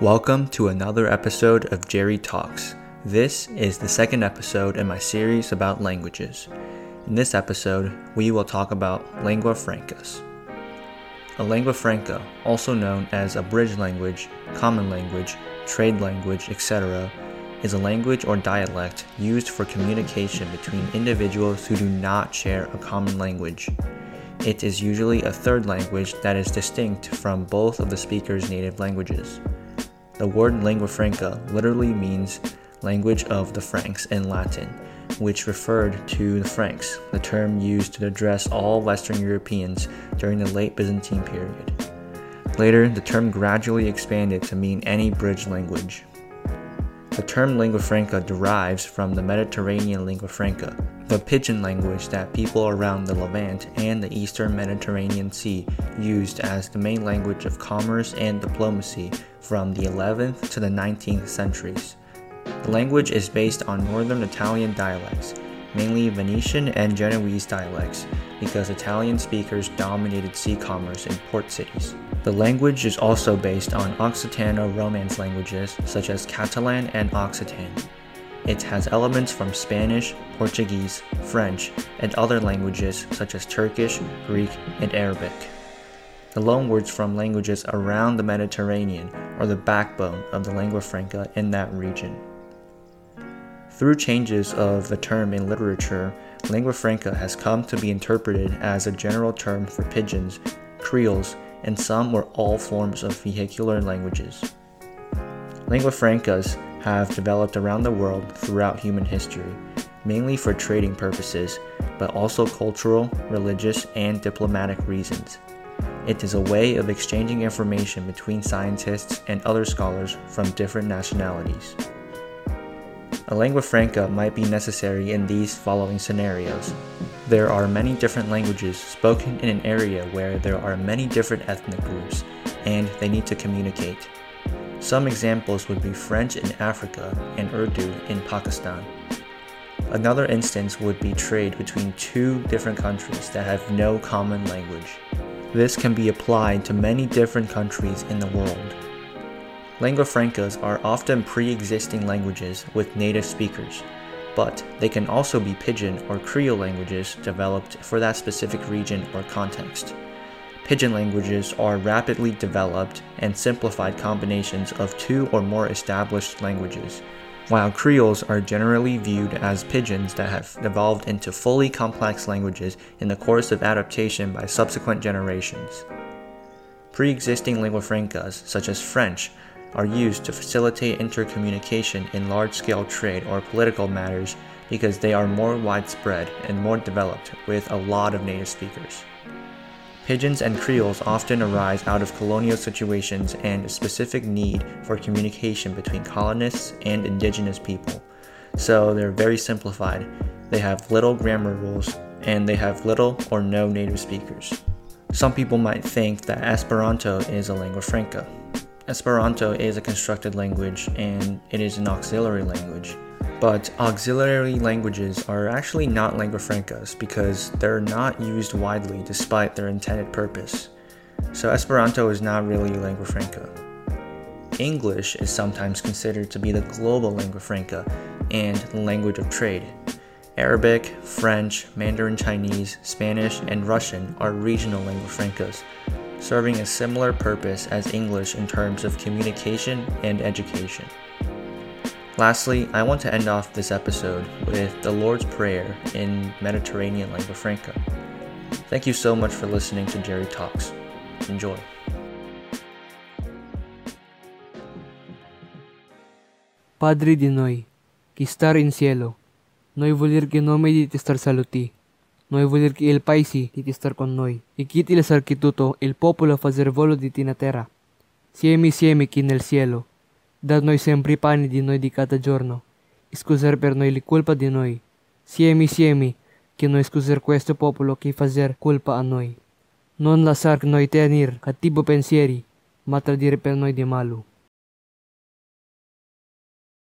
Welcome to another episode of Jerry Talks. This is the second episode in my series about languages. In this episode, we will talk about lingua francas. A lingua franca, also known as a bridge language, common language, trade language, etc., is a language or dialect used for communication between individuals who do not share a common language. It is usually a third language that is distinct from both of the speaker's native languages. The word lingua franca literally means language of the Franks in Latin, which referred to the Franks, the term used to address all Western Europeans during the late Byzantine period. Later, the term gradually expanded to mean any bridge language. The term lingua franca derives from the Mediterranean lingua franca, the pidgin language that people around the Levant and the eastern Mediterranean Sea used as the main language of commerce and diplomacy from the 11th to the 19th centuries. The language is based on northern Italian dialects, mainly Venetian and Genoese dialects, because Italian speakers dominated sea commerce in port cities. The language is also based on Occitano Romance languages such as Catalan and Occitan. It has elements from Spanish, Portuguese, French, and other languages such as Turkish, Greek, and Arabic. The loanwords from languages around the Mediterranean are the backbone of the lingua franca in that region. Through changes of the term in literature, lingua franca has come to be interpreted as a general term for pidgins, creoles, and some or all forms of vehicular languages. Lingua francas have developed around the world throughout human history, mainly for trading purposes, but also cultural, religious, and diplomatic reasons. It is a way of exchanging information between scientists and other scholars from different nationalities. A lingua franca might be necessary in these following scenarios. There are many different languages spoken in an area where there are many different ethnic groups, and they need to communicate. Some examples would be French in Africa and Urdu in Pakistan. Another instance would be trade between two different countries that have no common language. This can be applied to many different countries in the world. Lingua francas are often pre existing languages with native speakers, but they can also be pidgin or creole languages developed for that specific region or context. Pidgin languages are rapidly developed and simplified combinations of two or more established languages, while creoles are generally viewed as pidgins that have evolved into fully complex languages in the course of adaptation by subsequent generations. Pre existing lingua francas, such as French, are used to facilitate intercommunication in large scale trade or political matters because they are more widespread and more developed with a lot of native speakers. Pidgins and creoles often arise out of colonial situations and a specific need for communication between colonists and indigenous people. So they're very simplified. They have little grammar rules and they have little or no native speakers. Some people might think that Esperanto is a lingua franca, Esperanto is a constructed language and it is an auxiliary language. But auxiliary languages are actually not lingua francas because they're not used widely despite their intended purpose. So Esperanto is not really a lingua franca. English is sometimes considered to be the global lingua franca and the language of trade. Arabic, French, Mandarin Chinese, Spanish, and Russian are regional lingua francas, serving a similar purpose as English in terms of communication and education. Lastly, I want to end off this episode with the Lord's Prayer in Mediterranean lingua franca. Thank you so much for listening to Jerry Talks. Enjoy. Padre di noi, qui star in cielo, noi voler che nome di star saluti, noi voler che il paesi di te star con noi, e chi ti lesar che tutto il popolo fazer volo di tina terra. Siemi siemi chi nel cielo, da noi sempre i pani di noi di cada giorno, scusar per noi li colpa di noi. Siemi siemi che noi scusar questo popolo che fazer colpa a noi. Non lasar noi tenir cattivo pensieri, ma tradire per noi di malo.